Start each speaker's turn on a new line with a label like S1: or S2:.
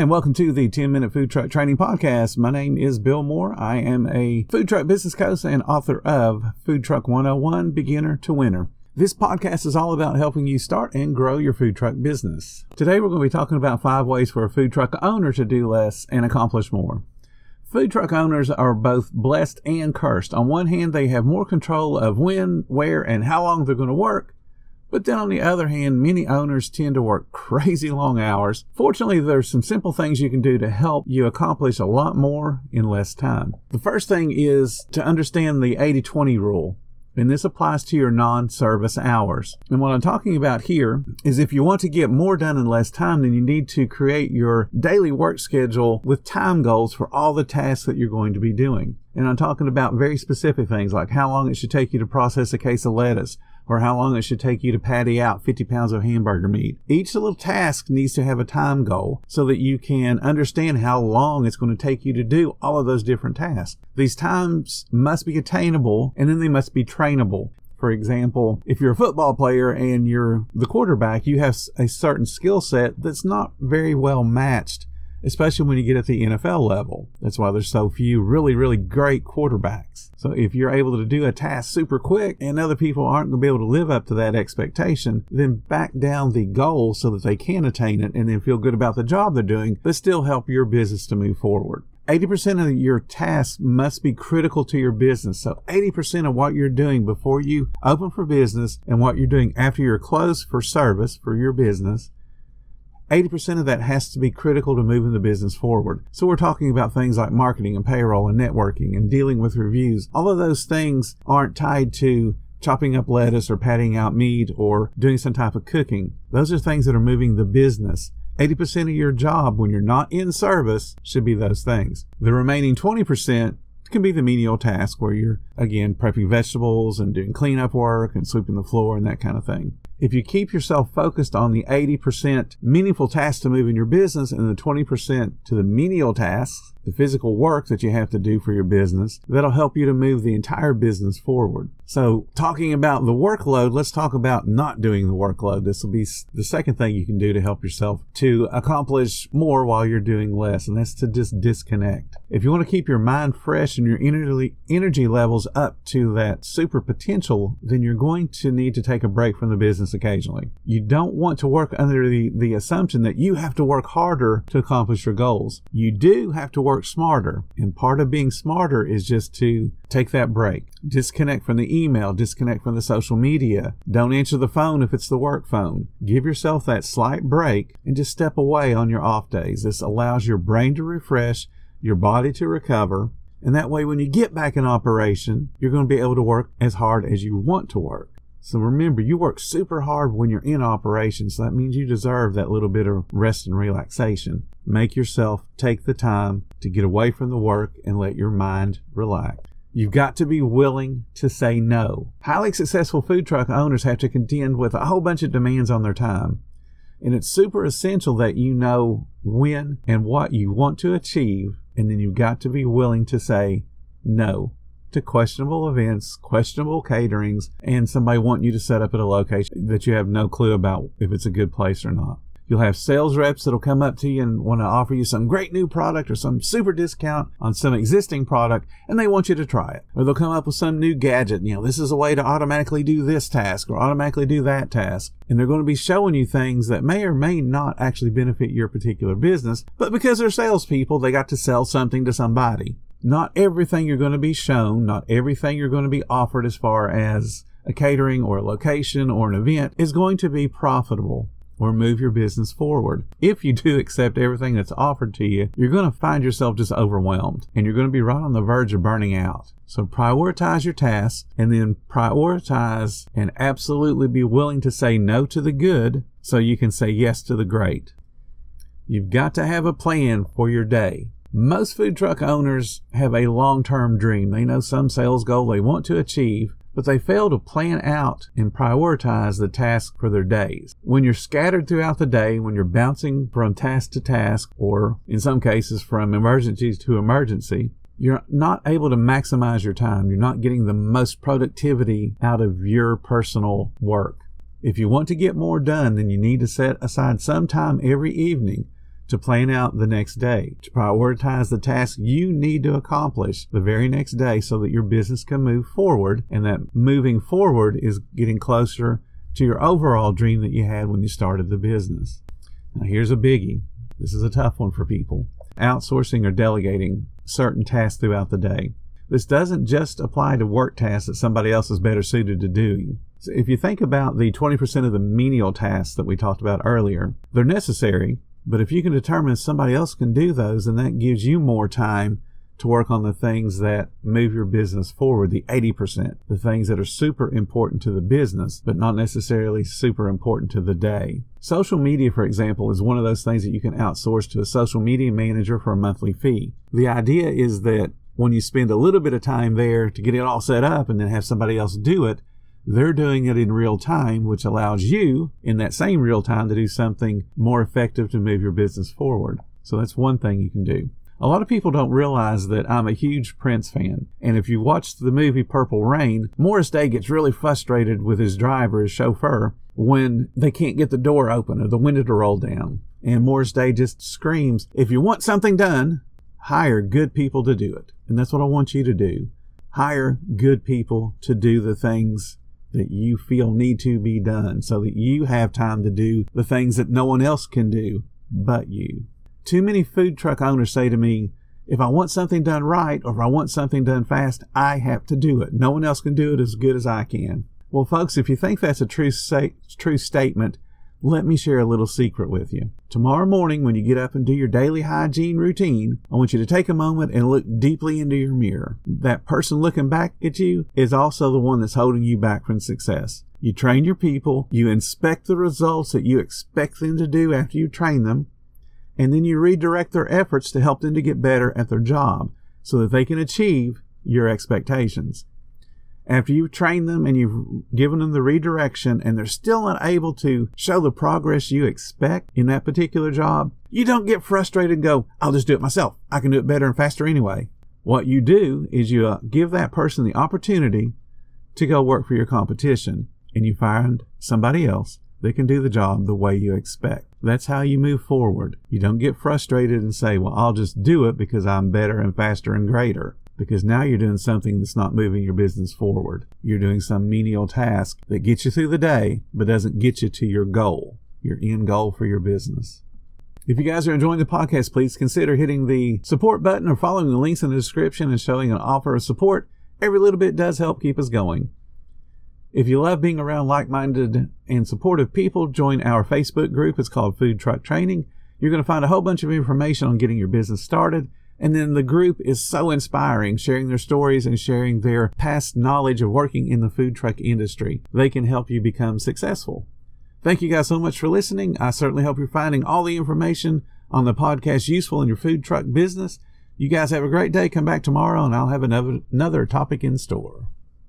S1: And welcome to the 10 Minute Food Truck Training Podcast. My name is Bill Moore. I am a food truck business coach and author of Food Truck 101 Beginner to Winner. This podcast is all about helping you start and grow your food truck business. Today, we're going to be talking about five ways for a food truck owner to do less and accomplish more. Food truck owners are both blessed and cursed. On one hand, they have more control of when, where, and how long they're going to work. But then on the other hand, many owners tend to work crazy long hours. Fortunately, there's some simple things you can do to help you accomplish a lot more in less time. The first thing is to understand the 80-20 rule. And this applies to your non-service hours. And what I'm talking about here is if you want to get more done in less time, then you need to create your daily work schedule with time goals for all the tasks that you're going to be doing. And I'm talking about very specific things like how long it should take you to process a case of lettuce, or how long it should take you to patty out 50 pounds of hamburger meat. Each little task needs to have a time goal so that you can understand how long it's going to take you to do all of those different tasks. These times must be attainable and then they must be trainable. For example, if you're a football player and you're the quarterback, you have a certain skill set that's not very well matched especially when you get at the NFL level. That's why there's so few really, really great quarterbacks. So if you're able to do a task super quick and other people aren't going to be able to live up to that expectation, then back down the goal so that they can attain it and then feel good about the job they're doing, but still help your business to move forward. 80% of your tasks must be critical to your business. So 80% of what you're doing before you open for business and what you're doing after you're closed for service for your business 80% of that has to be critical to moving the business forward. So we're talking about things like marketing and payroll and networking and dealing with reviews. All of those things aren't tied to chopping up lettuce or patting out meat or doing some type of cooking. Those are things that are moving the business. 80% of your job when you're not in service should be those things. The remaining 20% can be the menial task where you're again prepping vegetables and doing cleanup work and sweeping the floor and that kind of thing. If you keep yourself focused on the 80% meaningful tasks to move in your business and the 20% to the menial tasks, the physical work that you have to do for your business, that'll help you to move the entire business forward. So, talking about the workload, let's talk about not doing the workload. This will be the second thing you can do to help yourself to accomplish more while you're doing less, and that's to just disconnect. If you want to keep your mind fresh and your energy, energy levels up to that super potential, then you're going to need to take a break from the business occasionally. You don't want to work under the, the assumption that you have to work harder to accomplish your goals. You do have to work smarter. And part of being smarter is just to take that break. Disconnect from the email, disconnect from the social media. Don't answer the phone if it's the work phone. Give yourself that slight break and just step away on your off days. This allows your brain to refresh, your body to recover, and that way, when you get back in operation, you're going to be able to work as hard as you want to work. So remember, you work super hard when you're in operation, So that means you deserve that little bit of rest and relaxation. Make yourself take the time to get away from the work and let your mind relax. You've got to be willing to say no. Highly successful food truck owners have to contend with a whole bunch of demands on their time. And it's super essential that you know when and what you want to achieve. And then you've got to be willing to say no to questionable events, questionable caterings, and somebody wanting you to set up at a location that you have no clue about if it's a good place or not. You'll have sales reps that'll come up to you and want to offer you some great new product or some super discount on some existing product, and they want you to try it. Or they'll come up with some new gadget. You know, this is a way to automatically do this task or automatically do that task. And they're going to be showing you things that may or may not actually benefit your particular business, but because they're salespeople, they got to sell something to somebody not everything you're going to be shown, not everything you're going to be offered as far as a catering or a location or an event is going to be profitable or move your business forward. If you do accept everything that's offered to you, you're going to find yourself just overwhelmed and you're going to be right on the verge of burning out. So prioritize your tasks and then prioritize and absolutely be willing to say no to the good so you can say yes to the great. You've got to have a plan for your day. Most food truck owners have a long term dream. They know some sales goal they want to achieve, but they fail to plan out and prioritize the tasks for their days. When you're scattered throughout the day, when you're bouncing from task to task, or in some cases from emergencies to emergency, you're not able to maximize your time. You're not getting the most productivity out of your personal work. If you want to get more done, then you need to set aside some time every evening to plan out the next day, to prioritize the tasks you need to accomplish the very next day so that your business can move forward and that moving forward is getting closer to your overall dream that you had when you started the business. Now, here's a biggie. This is a tough one for people. Outsourcing or delegating certain tasks throughout the day. This doesn't just apply to work tasks that somebody else is better suited to doing. So if you think about the 20% of the menial tasks that we talked about earlier, they're necessary, but if you can determine somebody else can do those, then that gives you more time to work on the things that move your business forward, the 80%, the things that are super important to the business, but not necessarily super important to the day. Social media, for example, is one of those things that you can outsource to a social media manager for a monthly fee. The idea is that when you spend a little bit of time there to get it all set up and then have somebody else do it, they're doing it in real time, which allows you in that same real time to do something more effective to move your business forward. So that's one thing you can do. A lot of people don't realize that I'm a huge Prince fan. And if you watched the movie Purple Rain, Morris Day gets really frustrated with his driver, his chauffeur, when they can't get the door open or the window to roll down. And Morris Day just screams, if you want something done, hire good people to do it. And that's what I want you to do. Hire good people to do the things that you feel need to be done so that you have time to do the things that no one else can do but you. Too many food truck owners say to me, if I want something done right or if I want something done fast, I have to do it. No one else can do it as good as I can. Well, folks, if you think that's a true, say, true statement, let me share a little secret with you. Tomorrow morning, when you get up and do your daily hygiene routine, I want you to take a moment and look deeply into your mirror. That person looking back at you is also the one that's holding you back from success. You train your people, you inspect the results that you expect them to do after you train them, and then you redirect their efforts to help them to get better at their job so that they can achieve your expectations. After you've trained them and you've given them the redirection and they're still unable to show the progress you expect in that particular job, you don't get frustrated and go, I'll just do it myself. I can do it better and faster anyway. What you do is you uh, give that person the opportunity to go work for your competition and you find somebody else that can do the job the way you expect. That's how you move forward. You don't get frustrated and say, well, I'll just do it because I'm better and faster and greater. Because now you're doing something that's not moving your business forward. You're doing some menial task that gets you through the day, but doesn't get you to your goal, your end goal for your business. If you guys are enjoying the podcast, please consider hitting the support button or following the links in the description and showing an offer of support. Every little bit does help keep us going. If you love being around like minded and supportive people, join our Facebook group. It's called Food Truck Training. You're going to find a whole bunch of information on getting your business started. And then the group is so inspiring, sharing their stories and sharing their past knowledge of working in the food truck industry. They can help you become successful. Thank you guys so much for listening. I certainly hope you're finding all the information on the podcast useful in your food truck business. You guys have a great day. Come back tomorrow and I'll have another, another topic in store.